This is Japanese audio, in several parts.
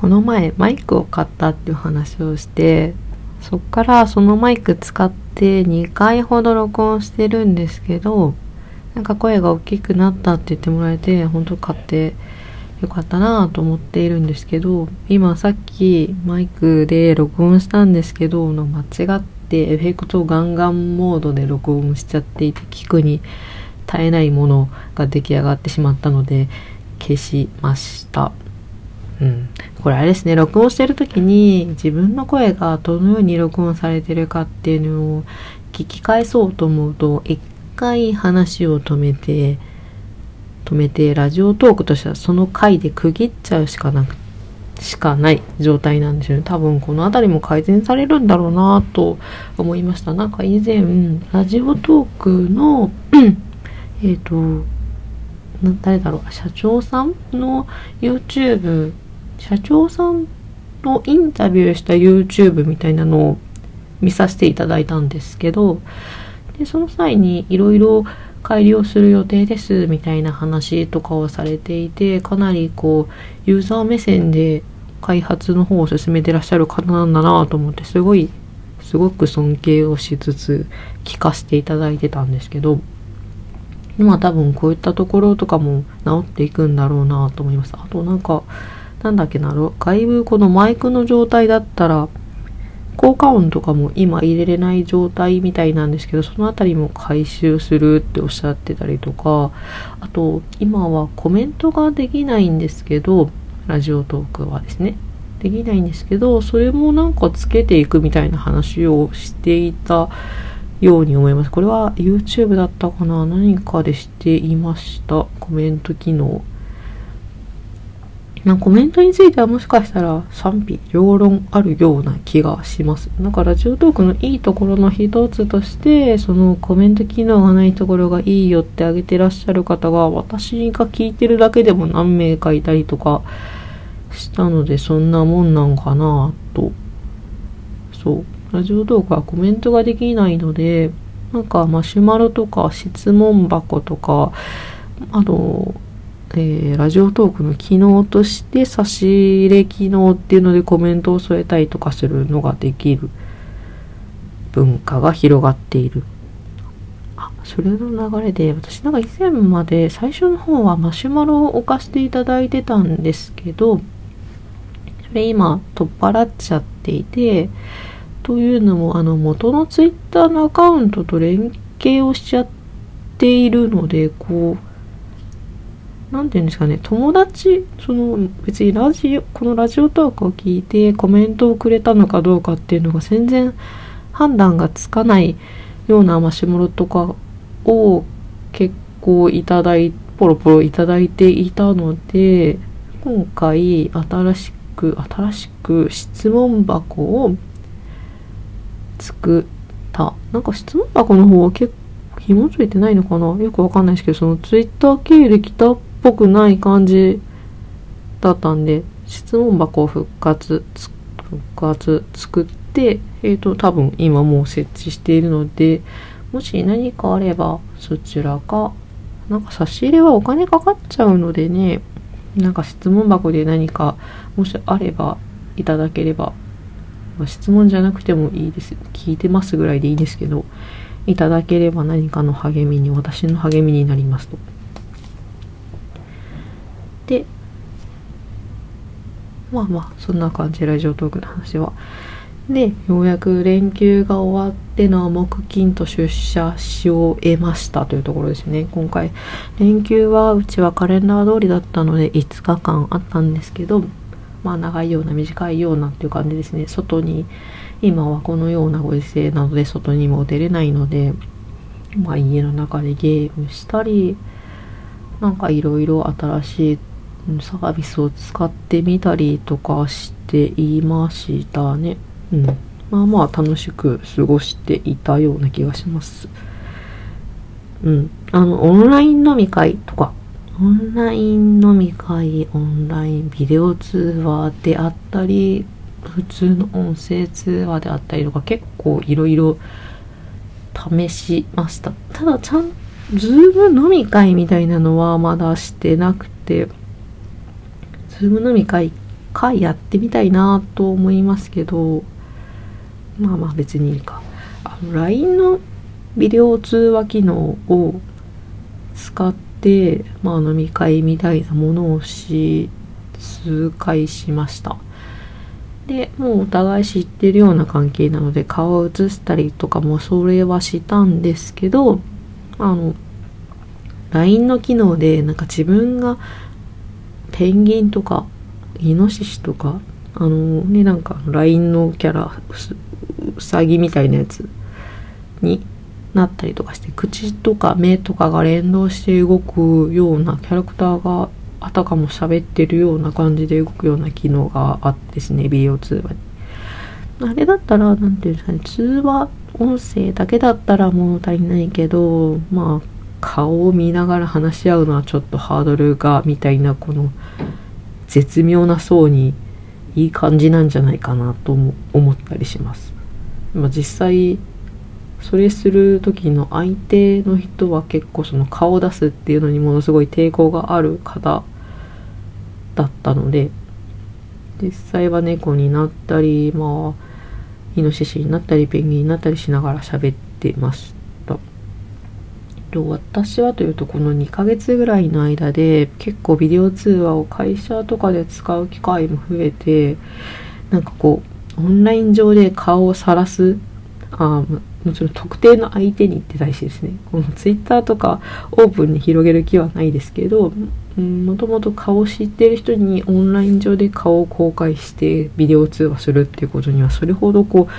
この前マイクを買ったっていう話をしてそっからそのマイク使って2回ほど録音してるんですけどなんか声が大きくなったって言ってもらえて本当買ってよかったなぁと思っているんですけど今さっきマイクで録音したんですけど間違ってエフェクトガンガンモードで録音しちゃっていて聞くに耐えないものが出来上がってしまったので消しました。うん、これあれですね録音してる時に自分の声がどのように録音されてるかっていうのを聞き返そうと思うと一回話を止めて止めてラジオトークとしてはその回で区切っちゃうしかなくしかない状態なんですよね。多分この辺りも改善されるんだろうなと思いました。なんか以前ラジオトークのえっと誰だろう社長さんの YouTube 社長さんのインタビューした YouTube みたいなのを見させていただいたんですけどでその際にいろいろ改良する予定ですみたいな話とかをされていてかなりこうユーザー目線で開発の方を進めてらっしゃる方なんだなと思ってすごいすごく尊敬をしつつ聞かせていただいてたんですけど今多分こういったところとかも治っていくんだろうなと思います。あとなんかなんだっけな外部このマイクの状態だったら効果音とかも今入れれない状態みたいなんですけどその辺りも回収するっておっしゃってたりとかあと今はコメントができないんですけどラジオトークはですね。できないんですけどそれもなんかつけていくみたいな話をしていたように思います。これは YouTube だったかな？何かでしていました。コメント機能。なコメントについてはもしかしたら賛否両論あるような気がします。だからラジオトークのいいところの一つとして、そのコメント機能がないところがいいよってあげてらっしゃる方が私が聞いてるだけでも何名かいたりとかしたのでそんなもんなんかなと。そう。ラジオトークはコメントができないので、なんかマシュマロとか質問箱とか、あと、えー、ラジオトークの機能として差し入れ機能っていうのでコメントを添えたりとかするのができる文化が広がっている。あ、それの流れで私なんか以前まで最初の方はマシュマロを置かせていただいてたんですけど、それ今取っ払っちゃっていて、というのもあの元のツイッターのアカウントと連携をしちゃっているので、こう、何て言うんですかね友達その別にラジオこのラジオトークを聞いてコメントをくれたのかどうかっていうのが全然判断がつかないようなマシュマロとかを結構いただいポロポロいただいていたので今回新しく新しく質問箱を作った。なんか質問箱の方は結構紐付いてないのかな？よくわかんないですけどそのツイッター経由で来たぽくない感じだったんで質問箱を復活復活作ってえっ、ー、と多分今もう設置しているのでもし何かあればそちらかなんか差し入れはお金かかっちゃうのでねなんか質問箱で何かもしあればいただければ、まあ、質問じゃなくてもいいです。聞いてますぐらいでいいですけどいただければ何かの励みに私の励みになりますと。で。まあまあそんな感じラジオトークの話は。でようやく連休が終わっての木金と出社しを得ましたというところですね。今回連休はうちはカレンダー通りだったので5日間あったんですけどまあ長いような短いようなっていう感じですね。外に今はこのようなご時世なので外にも出れないのでまあ家の中でゲームしたりなんかいろいろ新しいサービスを使ってみたりとかしていましたね。うん。まあまあ楽しく過ごしていたような気がします。うん。あの、オンライン飲み会とか、オンライン飲み会、オンラインビデオ通話であったり、普通の音声通話であったりとか、結構いろいろ試しました。ただ、ちゃん、ズーム飲み会みたいなのはまだしてなくて、ズーム飲み会回やってみたいなと思いますけどまあまあ別にいいか。あの LINE のビデオ通話機能を使って、まあ、飲み会みたいなものをし数回しました。でもうお互い知ってるような関係なので顔を映したりとかもそれはしたんですけどあの LINE の機能でなんか自分がペンギンとかイノシシとかあのねなんか LINE のキャラうさぎみたいなやつになったりとかして口とか目とかが連動して動くようなキャラクターがあたかも喋ってるような感じで動くような機能があってですねビデオ通話に。あれだったら何て言うんですかね通話音声だけだったら物足りないけどまあ顔を見ながら話し合うのはちょっとハードルがみたいなこの絶妙な層にいい感じなんじゃないかなと思ったりします。まあ、実際それする時の相手の人は結構その顔を出すっていうのにものすごい抵抗がある方だったので実際は猫になったりまあイノシシになったりペンギンになったりしながら喋ってました。と私はというとこの2ヶ月ぐらいの間で結構ビデオ通話を会社とかで使う機会も増えてなんかこうオンライン上で顔をさらすあもちろん特定の相手にって大事ですね。このツイッターとかオープンに広げる気はないですけどもともと顔を知ってる人にオンライン上で顔を公開してビデオ通話するっていうことにはそれほどこう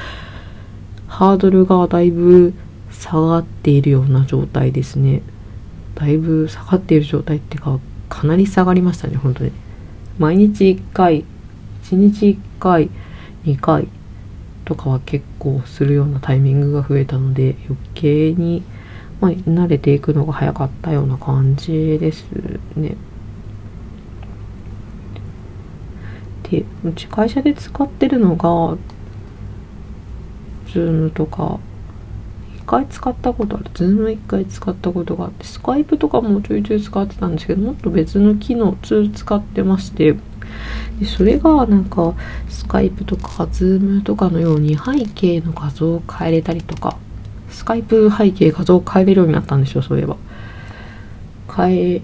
ハードルがだいぶ下がっているような状態ですねだいぶ下がっている状態っていうかかなり下がりましたね本当に毎日1回1日1回2回とかは結構するようなタイミングが増えたので余計に、まあ、慣れていくのが早かったような感じですね。でうち会社で使ってるのが Zoom とか回使ったことある。Zoom1 回使ったことがあってスカイプとかもちょいちょい使ってたんですけどもっと別の機能ツール使ってましてでそれがなんかスカイプとかズームとかのように背景の画像を変えれたりとかスカイプ背景画像を変えれるようになったんですよそういえば。変え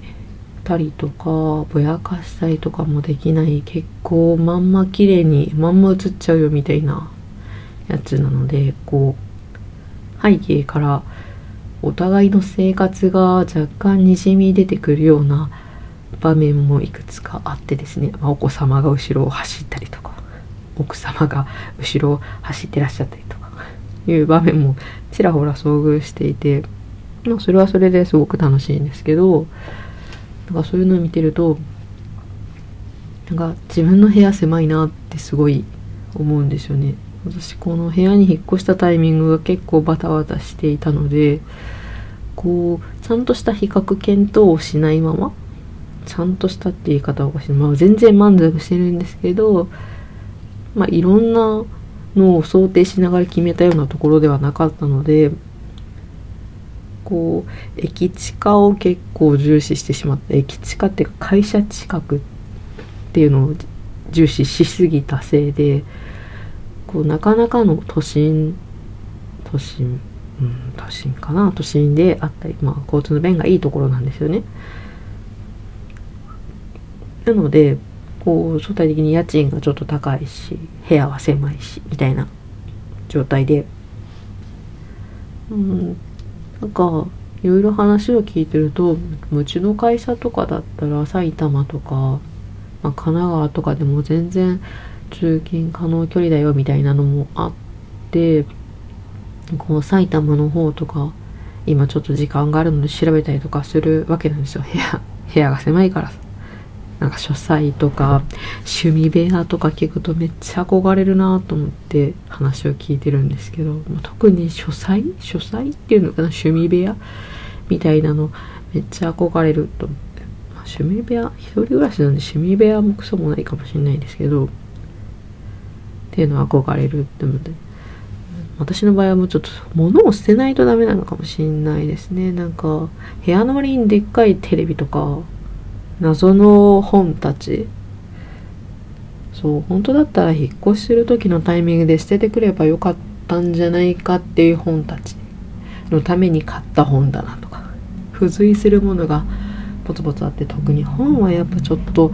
たりとかぼやかしたりとかもできない結構まんま綺麗にまんま映っちゃうよみたいなやつなのでこう背景からお互いの生活が若干にじみ出てくるような場面もいくつかあってですね、まあ、お子様が後ろを走ったりとか奥様が後ろを走ってらっしゃったりとかいう場面もちらほら遭遇していて、まあ、それはそれですごく楽しいんですけどなんかそういうのを見てるとなんか自分の部屋狭いなってすごい思うんですよね。私この部屋に引っ越したタイミングが結構バタバタしていたのでこうちゃんとした比較検討をしないままちゃんとしたって言い方はおかしい、まあ、全然満足してるんですけど、まあ、いろんなのを想定しながら決めたようなところではなかったのでこう駅地下を結構重視してしまった。駅地下っていうか会社近くっていうのを重視しすぎたせいでこうなかなかの都心都心うん都心かな都心であったりまあ交通の便がいいところなんですよね。なのでこう相対的に家賃がちょっと高いし部屋は狭いしみたいな状態でうんなんかいろいろ話を聞いてるとうちの会社とかだったら埼玉とか、まあ、神奈川とかでも全然通勤可能距離だよみたいなのもあってこう埼玉の方とか今ちょっと時間があるので調べたりとかするわけなんですよ。部屋部屋が狭いからさ。なんか書斎とか趣味部屋とか聞くとめっちゃ憧れるなと思って話を聞いてるんですけど特に書斎？書斎っていうのかな？趣味部屋みたいなのめっちゃ憧れると思って、まあ、趣味部屋一人暮らしなんで趣味部屋もクソもないかもしれないですけどっていうのは憧れるって思って。私の場合はもうちょっと物を捨てないとダメなのかもしれないですね。なんか部屋の周りにでっかいテレビとか謎の本たち。そう本当だったら引っ越しする時のタイミングで捨ててくればよかったんじゃないかっていう本たちのために買った本だなとか。付随するものがポツポツあって特に本はやっぱちょっと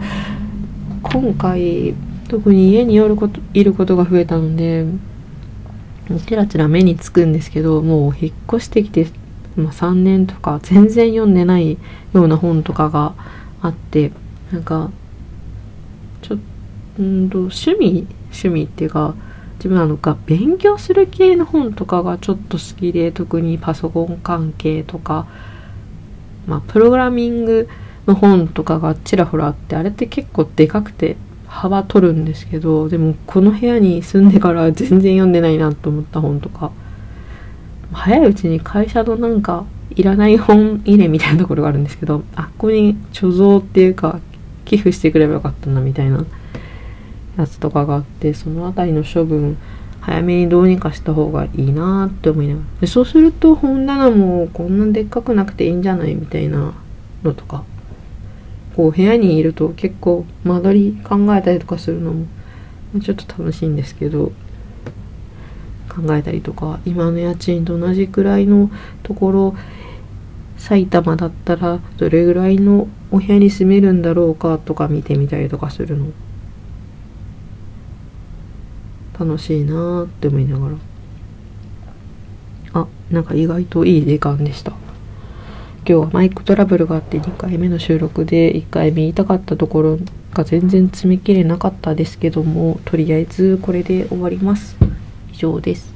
今回特に家にいることいることが増えたのでちらちら目につくんですけどもう引っ越してきて、まあ、3年とか全然読んでないような本とかがあってなんかちょっと趣味趣味っていうか自分はのか勉強する系の本とかがちょっと好きで特にパソコン関係とかまあプログラミングの本とかがちらほらあってあれって結構でかくて幅取るんですけどでもこの部屋に住んでから全然読んでないなと思った本とか。早いうちに会社のなんかいらない本入れみたいなところがあるんですけどあっこに貯蔵っていうか寄付してくればよかったなみたいな。やつとかがあってその辺りの処分早めにどうにかした方がいいなって思いながら。でそうすると本棚もこんなでっかくなくていいんじゃないみたいなのとか。こう部屋にいると結構間取り考えたりとかするのもちょっと楽しいんですけど考えたりとか今の家賃と同じくらいのところ埼玉だったらどれぐらいのお部屋に住めるんだろうかとか見てみたりとかするの。楽しいなーって思いながら。あなんか意外といい時間でした。今日マイクトラブルがあって2回目の収録で1回目言いたかったところが全然詰めきれなかったですけどもとりあえずこれで終わります。以上です。